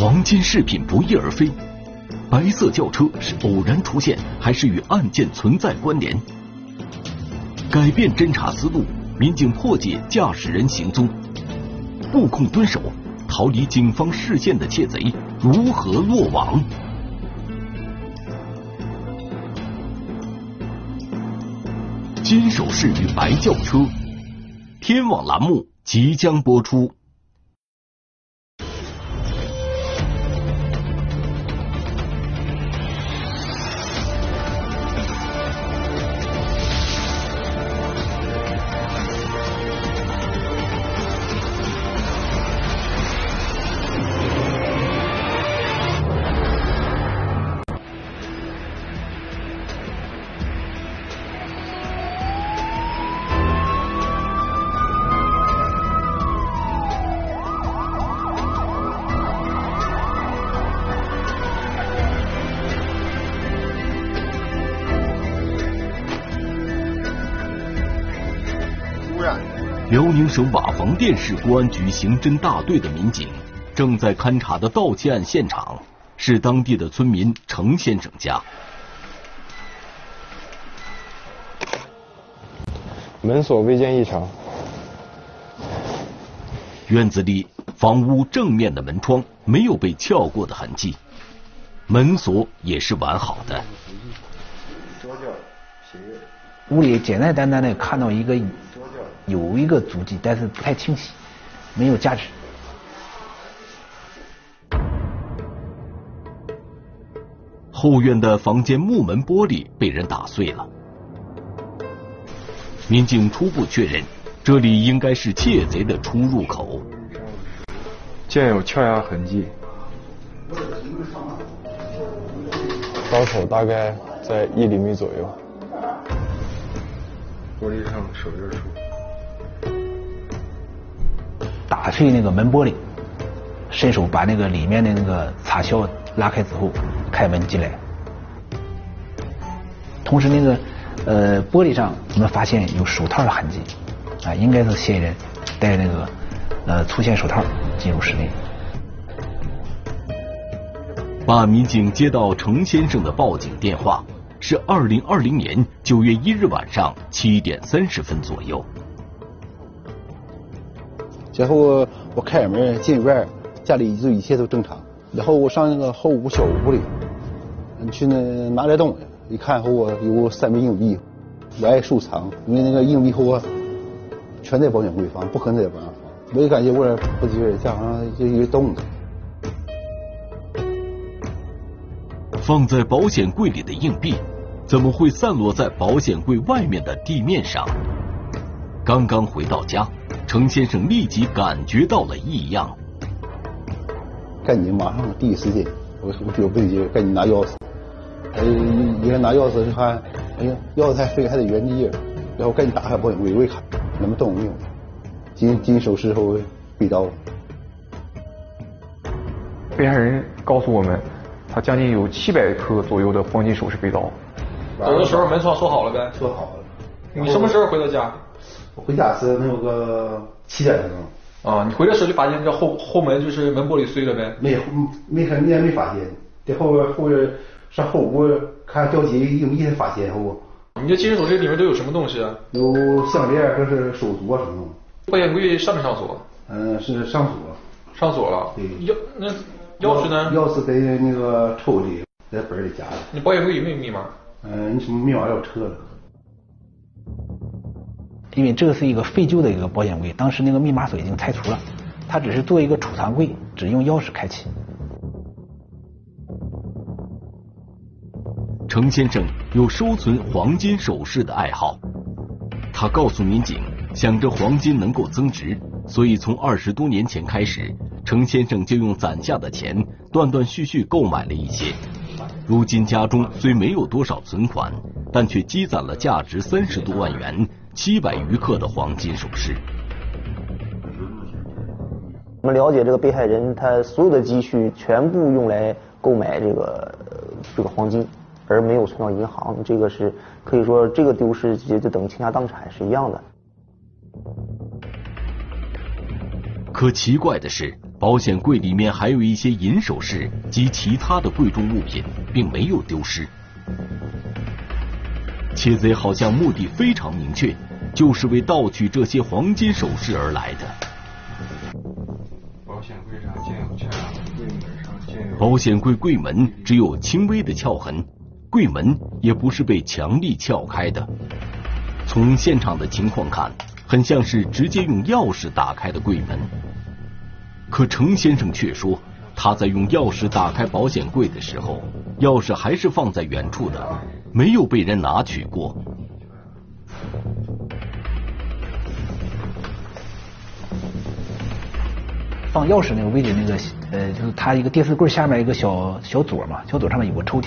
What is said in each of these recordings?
黄金饰品不翼而飞，白色轿车是偶然出现，还是与案件存在关联？改变侦查思路，民警破解驾驶人行踪，布控蹲守，逃离警方视线的窃贼如何落网？金首饰与白轿车，天网栏目即将播出。宁省瓦房店市公安局刑侦大队的民警正在勘查的盗窃案现场是当地的村民程先生家。门锁未见异常。院子里房屋正面的门窗没有被撬过的痕迹，门锁也是完好的。屋里简简单单的看到一个。有一个足迹，但是不太清晰，没有价值。后院的房间木门玻璃被人打碎了，民警初步确认，这里应该是窃贼的出入口。见有撬压痕迹，刀口大概在一厘米左右，玻璃上手印处。打碎那个门玻璃，伸手把那个里面的那个插销拉开之后，开门进来。同时，那个呃玻璃上我们发现有手套的痕迹，啊，应该是嫌疑人戴那个呃粗线手套进入室内。办案民警接到程先生的报警电话，是二零二零年九月一日晚上七点三十分左右。然后我开门进院，家里就一切都正常。然后我上那个后屋小屋里，去那拿点东西，一看后我有三枚硬币，我爱收藏，因为那个硬币后我全在保险柜放，不可能在外面放。我一感觉我不对劲，家上就有动的。放在保险柜里的硬币，怎么会散落在保险柜外面的地面上？刚刚回到家。程先生立即感觉到了异样，赶紧马上第一时间，我我觉得不对劲，赶紧拿钥匙。呃，一个拿钥匙就看，哎呀，钥匙还飞还在原地，然后赶紧打开保险柜，我一看，什么都没有，金金首饰和被盗。被害人告诉我们，他将近有七百克左右的黄金首饰被盗。走的时候门窗锁好了呗？锁好了。你什么时候回到家？我回家是能有个七点钟。啊，你回来时候就发现这后后门就是门玻璃碎了呗？没，没看，你也没发现。在后边后边上后屋看掉金硬币才发现后。你这金属首饰里面都有什么东西啊？有项链，这是手镯什么的？保险柜上没上锁？嗯，是上锁。上锁了。对。钥那钥匙呢？钥匙在那个抽屉，在本里夹着。你保险柜有没有密码？嗯，你什么密码要撤了？因为这是一个废旧的一个保险柜，当时那个密码锁已经拆除了，它只是做一个储藏柜，只用钥匙开启。程先生有收存黄金首饰的爱好，他告诉民警，想着黄金能够增值，所以从二十多年前开始，程先生就用攒下的钱断断续续购买了一些。如今家中虽没有多少存款，但却积攒了价值三十多万元。七百余克的黄金首饰。我们了解，这个被害人他所有的积蓄全部用来购买这个这个黄金，而没有存到银行。这个是可以说，这个丢失就就等于倾家荡产是一样的。可奇怪的是，保险柜里面还有一些银首饰及其他的贵重物品，并没有丢失。窃贼好像目的非常明确，就是为盗取这些黄金首饰而来的。保险柜上见有撬，柜门上见有。保险柜柜门只有轻微的撬痕，柜门也不是被强力撬开的。从现场的情况看，很像是直接用钥匙打开的柜门。可程先生却说，他在用钥匙打开保险柜的时候，钥匙还是放在原处的，没有被人拿取过。放钥匙那个位置，那个呃，就是它一个电视柜下面一个小小左嘛，小左上面有个抽屉，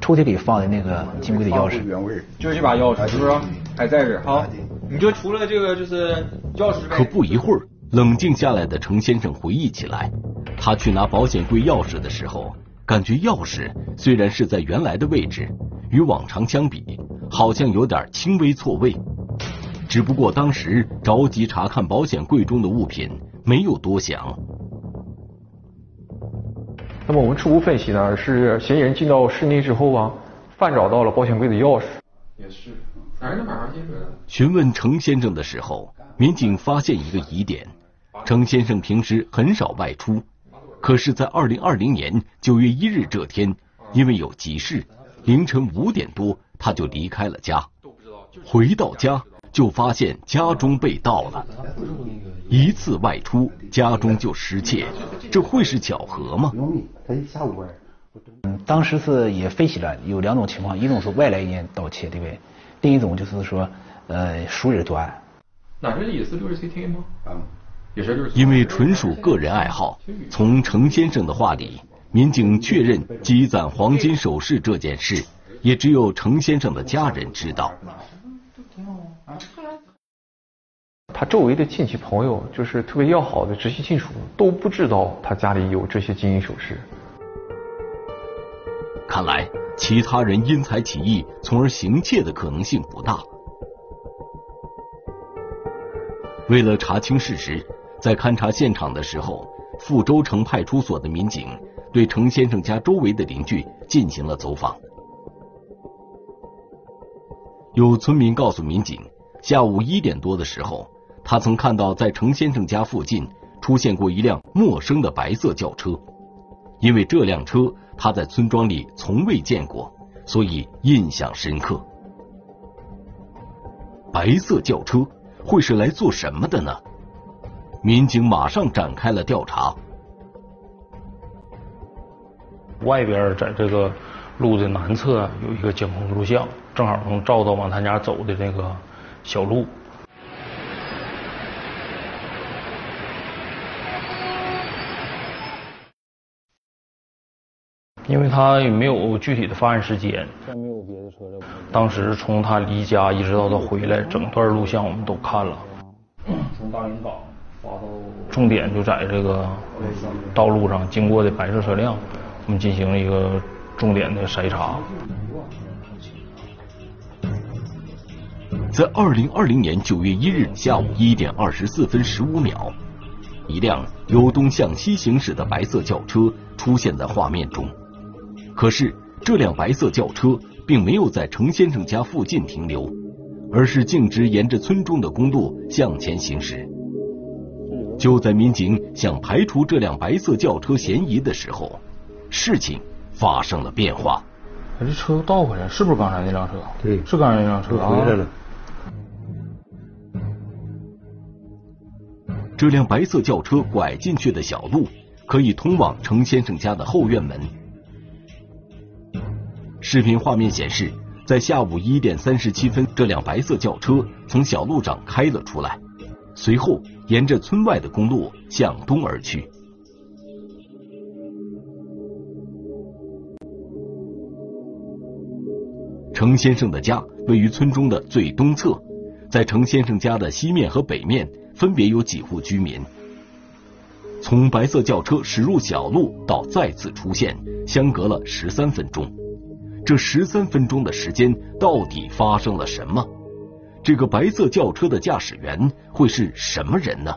抽屉里放的那个金柜的钥匙。原味。就这把钥匙是不是？还在这儿哈？你就除了这个就是钥匙。可不一会儿，冷静下来的程先生回忆起来，他去拿保险柜钥匙的时候，感觉钥匙虽然是在原来的位置，与往常相比，好像有点轻微错位。只不过当时着急查看保险柜中的物品。没有多想。那么我们初步分析呢，是嫌疑人进到室内之后啊，犯找到了保险柜的钥匙。也是，哪能马上进去了？询问程先生的时候，民警发现一个疑点：程先生平时很少外出，可是，在二零二零年九月一日这天，因为有急事，凌晨五点多他就离开了家。回到家就发现家中被盗了。一次外出，家中就失窃，这会是巧合吗？嗯，当时是也分析了有两种情况，一种是外来人盗窃，对不对？另一种就是说，呃，熟人作案。那这也是六十 CT 吗？啊，也是六十。因为纯属个人爱好，从程先生的话里，民警确认积攒黄金首饰这件事，也只有程先生的家人知道。他周围的亲戚朋友，就是特别要好的直系亲属，都不知道他家里有这些金银首饰。看来，其他人因财起意，从而行窃的可能性不大。为了查清事实，在勘察现场的时候，富州城派出所的民警对程先生家周围的邻居进行了走访。有村民告诉民警，下午一点多的时候。他曾看到在程先生家附近出现过一辆陌生的白色轿车，因为这辆车他在村庄里从未见过，所以印象深刻。白色轿车会是来做什么的呢？民警马上展开了调查。外边在这个路的南侧有一个监控录像，正好能照到往他家走的那个小路。因为他也没有具体的发案时间，当时从他离家一直到他回来，整段录像我们都看了。从大连港发到，重点就在这个道路上经过的白色车辆，我们进行了一个重点的筛查。在二零二零年九月一日下午一点二十四分十五秒，一辆由东向西行驶的白色轿车出现在画面中。可是，这辆白色轿车并没有在程先生家附近停留，而是径直沿着村中的公路向前行驶。就在民警想排除这辆白色轿车嫌疑的时候，事情发生了变化。这车倒回来，是不是刚才那辆车？对，是刚才那辆车回来了。这辆白色轿车拐进去的小路，可以通往程先生家的后院门。视频画面显示，在下午一点三十七分，这辆白色轿车从小路上开了出来，随后沿着村外的公路向东而去。程先生的家位于村中的最东侧，在程先生家的西面和北面分别有几户居民。从白色轿车驶入小路到再次出现，相隔了十三分钟。这十三分钟的时间到底发生了什么？这个白色轿车的驾驶员会是什么人呢？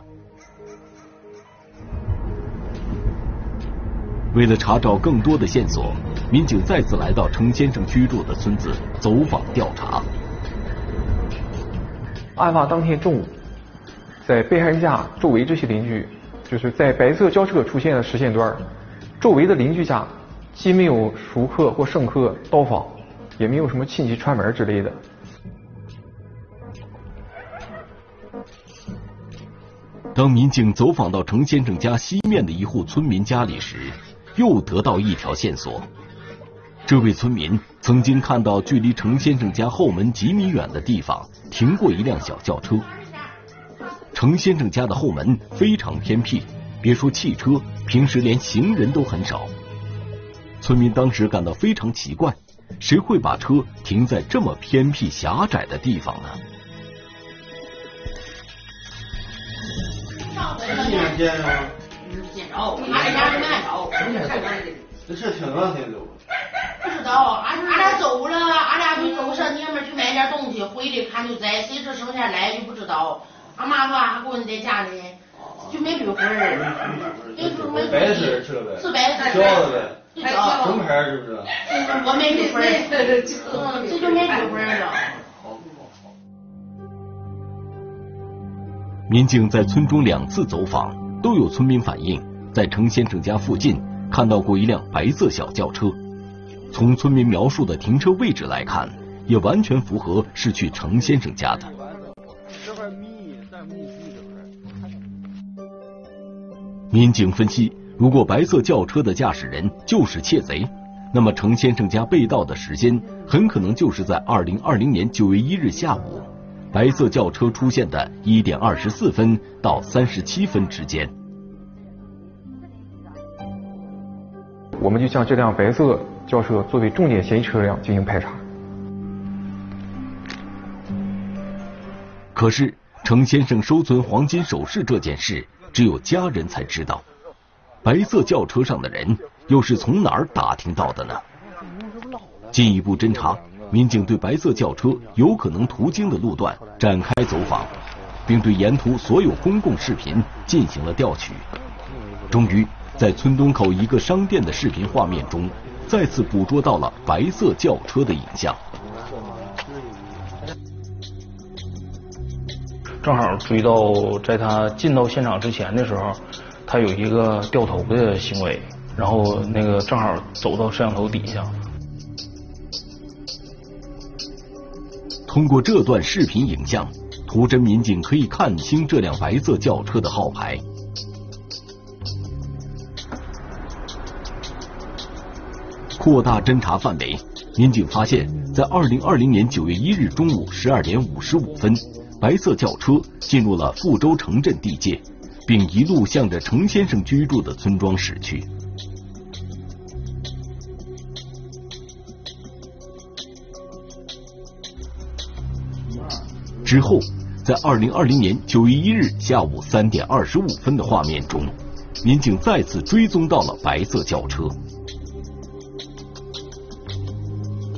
为了查找更多的线索，民警再次来到程先生居住的村子走访调查。案发当天中午，在被害人家周围这些邻居，就是在白色轿车出现的时间段，周围的邻居家既没有熟客或生客到访，也没有什么亲戚串门之类的。当民警走访到程先生家西面的一户村民家里时，又得到一条线索，这位村民曾经看到距离程先生家后门几米远的地方停过一辆小轿车。程先生家的后门非常偏僻，别说汽车，平时连行人都很少。村民当时感到非常奇怪，谁会把车停在这么偏僻狭窄的地方呢？见着，俺家是难着，这车停了天都。不知道，俺俺俩走了，俺俩就走上娘们去买点东西，回来看就在，谁知剩下来就不知道。俺妈说俺闺女在家里，就没绿会儿。白色车呗，是白色。轿子呗，什么牌是不是？我没绿会儿，嗯，这就没绿会儿了。民警在村中两次走访。都有村民反映，在程先生家附近看到过一辆白色小轿车。从村民描述的停车位置来看，也完全符合是去程先生家的。民警分析，如果白色轿车的驾驶人就是窃贼，那么程先生家被盗的时间很可能就是在二零二零年九月一日下午。白色轿车出现的一点二十四分到三十七分之间，我们就将这辆白色轿车作为重点嫌疑车辆进行排查。可是，程先生收存黄金首饰这件事，只有家人才知道。白色轿车上的人又是从哪儿打听到的呢？进一步侦查。民警对白色轿车有可能途经的路段展开走访，并对沿途所有公共视频进行了调取。终于，在村东口一个商店的视频画面中，再次捕捉到了白色轿车的影像。正好追到在他进到现场之前的时候，他有一个掉头的行为，然后那个正好走到摄像头底下。通过这段视频影像，图侦民警可以看清这辆白色轿车的号牌。扩大侦查范围，民警发现，在二零二零年九月一日中午十二点五十五分，白色轿车进入了富州城镇地界，并一路向着程先生居住的村庄驶去。之后，在二零二零年九月一日下午三点二十五分的画面中，民警再次追踪到了白色轿车。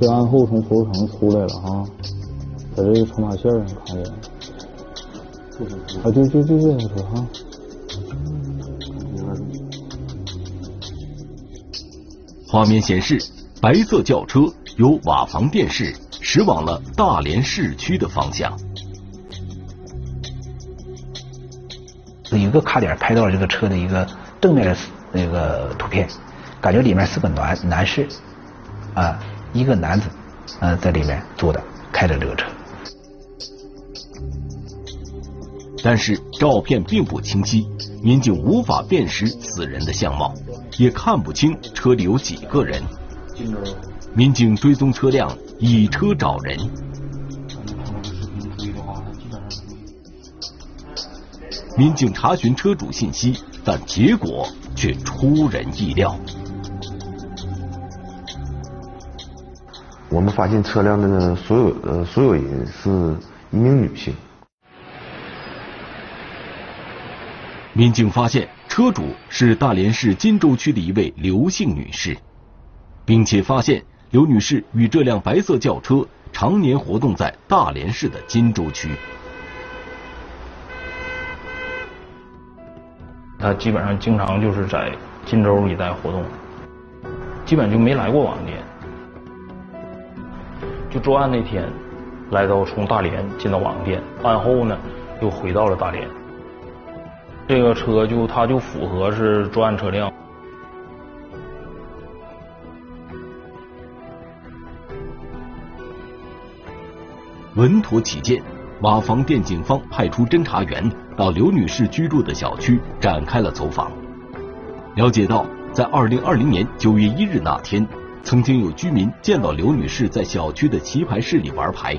这案后从头城出来了啊，在这个斑马线上看见。啊，对对对对，车哈。画面显示，白色轿车由瓦房店市驶往了大连市区的方向。有一个卡点拍到了这个车的一个正面的那个图片，感觉里面是个男男士，啊，一个男子，呃，在里面坐的，开着这个车。但是照片并不清晰，民警无法辨识此人的相貌，也看不清车里有几个人。民警追踪车辆，以车找人。民警查询车主信息，但结果却出人意料。我们发现车辆的所有呃所有人是一名女性。民警发现车主是大连市金州区的一位刘姓女士，并且发现刘女士与这辆白色轿车常年活动在大连市的金州区。他基本上经常就是在金州一带活动，基本就没来过网店。就作案那天，来到从大连进到网店，案后呢又回到了大连。这个车就它就符合是作案车辆。稳妥起见，瓦房店警方派出侦查员到刘女士居住的小区展开了走访。了解到，在二零二零年九月一日那天，曾经有居民见到刘女士在小区的棋牌室里玩牌，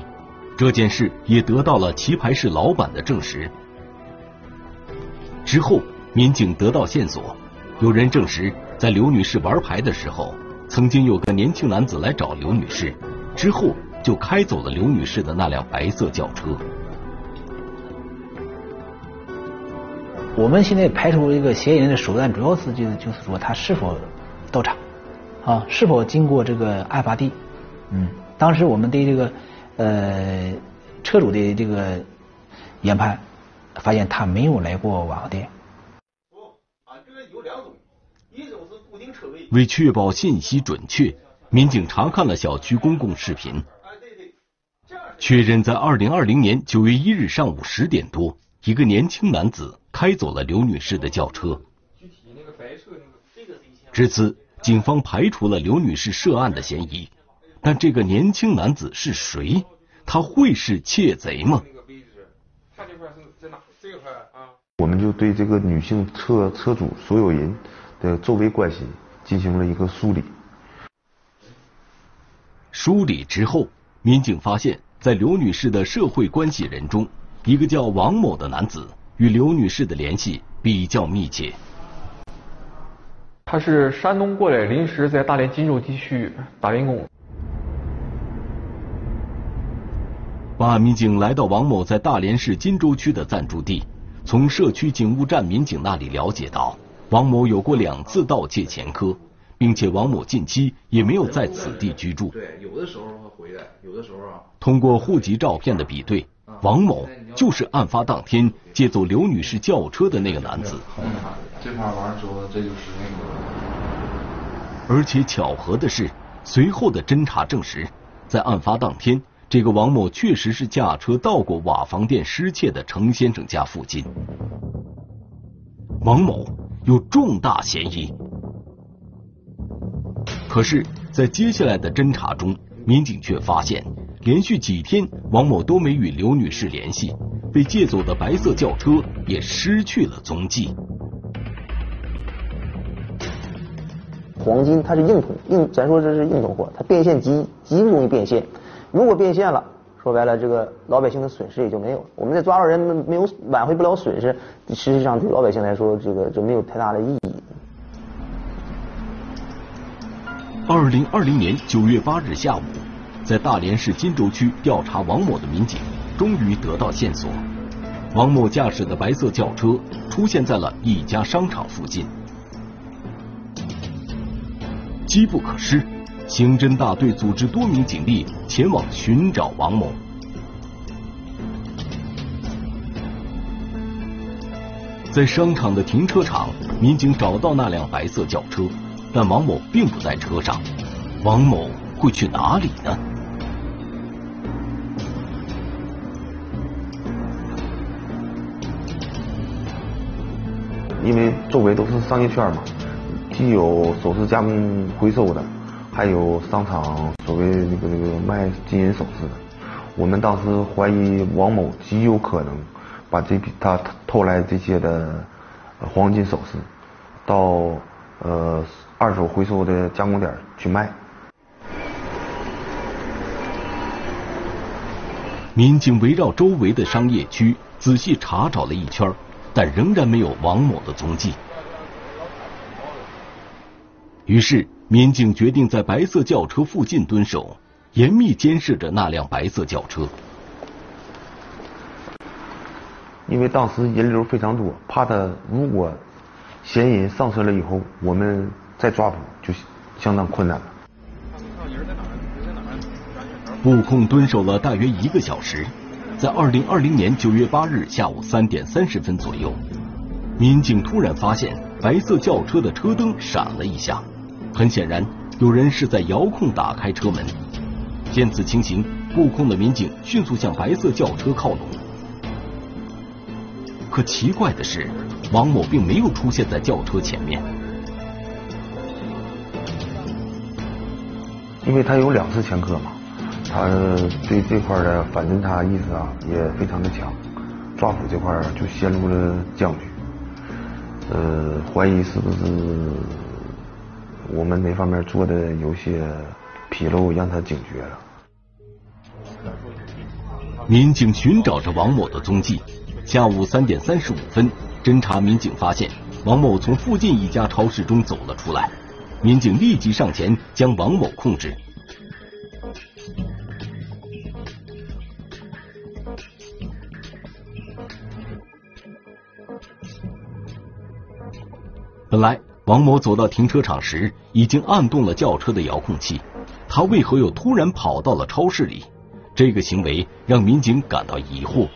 这件事也得到了棋牌室老板的证实。之后，民警得到线索，有人证实，在刘女士玩牌的时候，曾经有个年轻男子来找刘女士，之后。就开走了刘女士的那辆白色轿车。我们现在排除一个嫌疑人的手段，主要是就是就是说他是否到场，啊，是否经过这个案发地。嗯，当时我们对这个呃车主的这个研判，发现他没有来过网店。为确保信息准确，民警查看了小区公共视频。确认，在二零二零年九月一日上午十点多，一个年轻男子开走了刘女士的轿车。至此，警方排除了刘女士涉案的嫌疑。但这个年轻男子是谁？他会是窃贼吗？看这块是在哪我们就对这个女性车车主所有人的周围关系进行了一个梳理。梳理之后，民警发现。在刘女士的社会关系人中，一个叫王某的男子与刘女士的联系比较密切。他是山东过来，临时在大连金州地区打零工。办案民警来到王某在大连市金州区的暂住地，从社区警务站民警那里了解到，王某有过两次盗窃前科。并且王某近期也没有在此地居住。对，有的时候会回来，有的时候啊。通过户籍照片的比对，王某就是案发当天借走刘女士轿车的那个男子。这块完了之后，这就是那个。而且巧合的是，随后的侦查证实，在案发当天，这个王某确实是驾车到过瓦房店失窃的程先生家附近。王某有重大嫌疑。可是，在接下来的侦查中，民警却发现，连续几天王某都没与刘女士联系，被借走的白色轿车也失去了踪迹。黄金它是硬通硬，咱说这是硬通货，它变现极极不容易变现。如果变现了，说白了，这个老百姓的损失也就没有了。我们再抓到人没有挽回不了损失，实际上对老百姓来说，这个就没有太大的意义。二零二零年九月八日下午，在大连市金州区调查王某的民警终于得到线索。王某驾驶的白色轿车出现在了一家商场附近。机不可失，刑侦大队组织多名警力前往寻找王某。在商场的停车场，民警找到那辆白色轿车。但王某并不在车上，王某会去哪里呢？因为周围都是商业圈嘛，既有首饰加工回收的，还有商场所谓那个那个卖金银首饰的。我们当时怀疑王某极有可能把这批他偷来这些的黄金首饰到呃。二手回收的加工点去卖。民警围绕周围的商业区仔细查找了一圈，但仍然没有王某的踪迹。于是，民警决定在白色轿车附近蹲守，严密监视着那辆白色轿车。因为当时人流非常多，怕他如果嫌疑人上车了以后，我们。再抓捕就相当困难了。布控蹲守了大约一个小时，在二零二零年九月八日下午三点三十分左右，民警突然发现白色轿车的车灯闪了一下，很显然，有人是在遥控打开车门。见此情形，布控的民警迅速向白色轿车靠拢。可奇怪的是，王某并没有出现在轿车前面。因为他有两次前科嘛，他对这块的反侦查意识啊也非常的强，抓捕这块就陷入了僵局。呃，怀疑是不是我们那方面做的有些纰漏，让他警觉了。民警寻找着王某的踪迹。下午三点三十五分，侦查民警发现王某从附近一家超市中走了出来，民警立即上前将王某控制。本来王某走到停车场时已经按动了轿车的遥控器，他为何又突然跑到了超市里？这个行为让民警感到疑惑。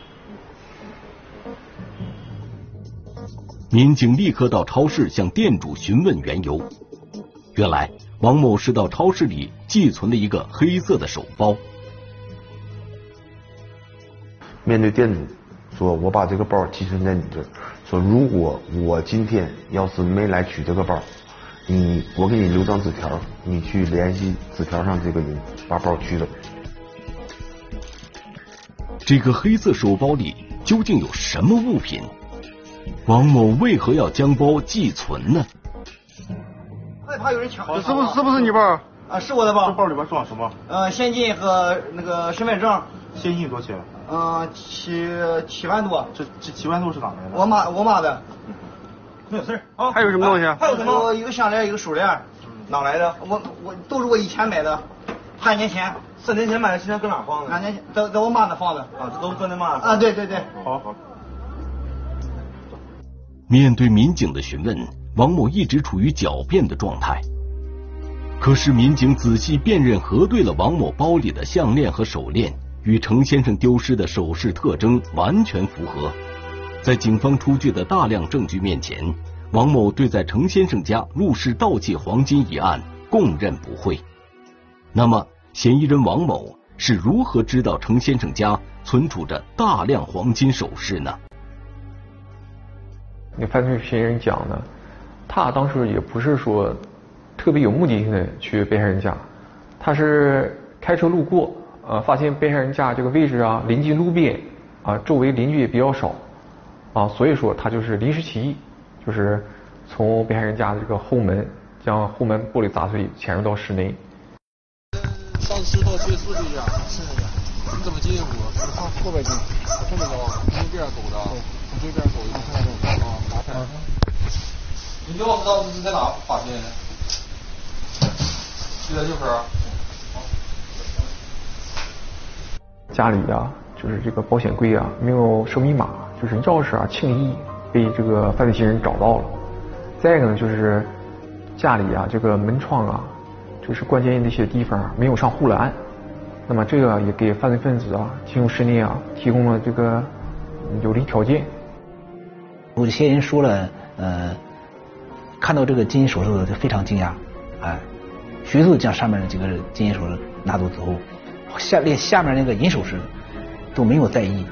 民警立刻到超市向店主询问缘由。原来王某是到超市里寄存了一个黑色的手包。面对店主说：“我把这个包寄存在你这儿。说如果我今天要是没来取这个包，你我给你留张纸条，你去联系纸条上这个人，把包取走。”这个黑色手包里究竟有什么物品？王某为何要将包寄存呢？害怕有人抢。是不是是不是你包？啊，是我的包。这包里边装什么？呃，现金和那个身份证。现金多少钱？嗯，七七万多。这这七万多是哪来的？我妈我妈的。没有事啊。还有什么东西？还有什么？一个项链，一个手链。哪来的？我我都是我以前买的，半年前。四年前买的，现在搁哪放的？两年前在在我妈那放的。啊，这都搁你妈。啊，对对对。好好。面对民警的询问，王某一直处于狡辩的状态。可是民警仔细辨认核对了王某包里的项链和手链，与程先生丢失的首饰特征完全符合。在警方出具的大量证据面前，王某对在程先生家入室盗窃黄金一案供认不讳。那么，嫌疑人王某是如何知道程先生家存储着大量黄金首饰呢？那犯罪嫌疑人讲呢，他当时也不是说特别有目的性的去被害人家，他是开车路过，呃，发现被害人家这个位置啊临近路边，啊，周围邻居也比较少，啊，所以说他就是临时起意，就是从被害人家的这个后门将后门玻璃砸碎，潜入到室内。上次盗窃是这家，是这家。你怎么进屋？我上后边进，从这边走的，从这边走一个后面走啊。你钥匙当时是在哪发现的？就在这块儿。家里啊，就是这个保险柜啊，没有设密码，就是钥匙啊，轻易被这个犯罪嫌疑人找到了。再一个呢，就是家里啊，这个门窗啊，就是关键的一些地方没有上护栏，那么这个也给犯罪分子啊进入室内啊提供了这个有利条件。我的嫌疑人说了，呃，看到这个金银首饰就非常惊讶，哎，迅速将上面的几个金银首饰拿走之后，下连下面那个银首饰都没有在意。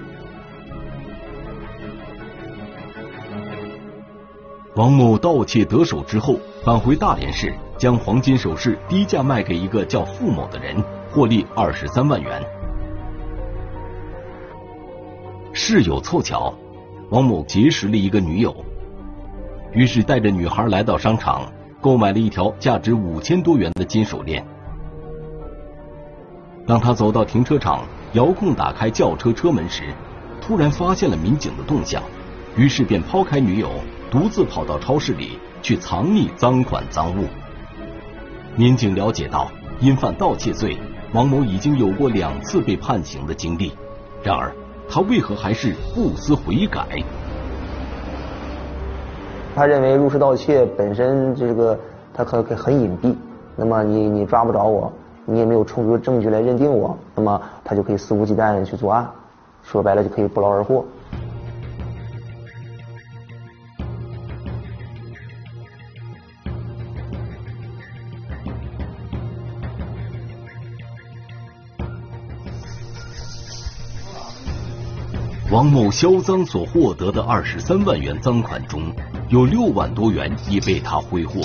王某盗窃得手之后，返回大连市，将黄金首饰低价卖给一个叫付某的人，获利二十三万元。事有凑巧。王某结识了一个女友，于是带着女孩来到商场，购买了一条价值五千多元的金手链。当他走到停车场，遥控打开轿车车门时，突然发现了民警的动向，于是便抛开女友，独自跑到超市里去藏匿赃款赃物。民警了解到，因犯盗窃罪，王某已经有过两次被判刑的经历，然而。他为何还是不思悔改？他认为入室盗窃本身这个他可可很隐蔽，那么你你抓不着我，你也没有充足的证据来认定我那么他就可以肆无忌惮的去作案说白了就可以不劳而获。王某销赃所获得的二十三万元赃款中有六万多元已被他挥霍。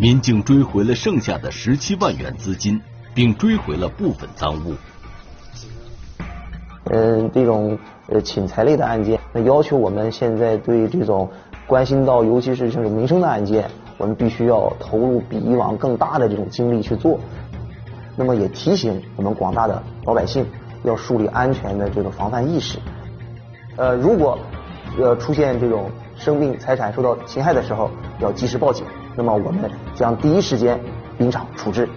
民警追回了剩下的十七万元资金，并追回了部分赃物。嗯，这种呃侵财类的案件，那要求我们现在对这种关心到，尤其是这种民生的案件，我们必须要投入比以往更大的这种精力去做。那么也提醒我们广大的老百姓，要树立安全的这个防范意识。呃，如果呃出现这种生命财产受到侵害的时候，要及时报警。那么我们将第一时间临场处置。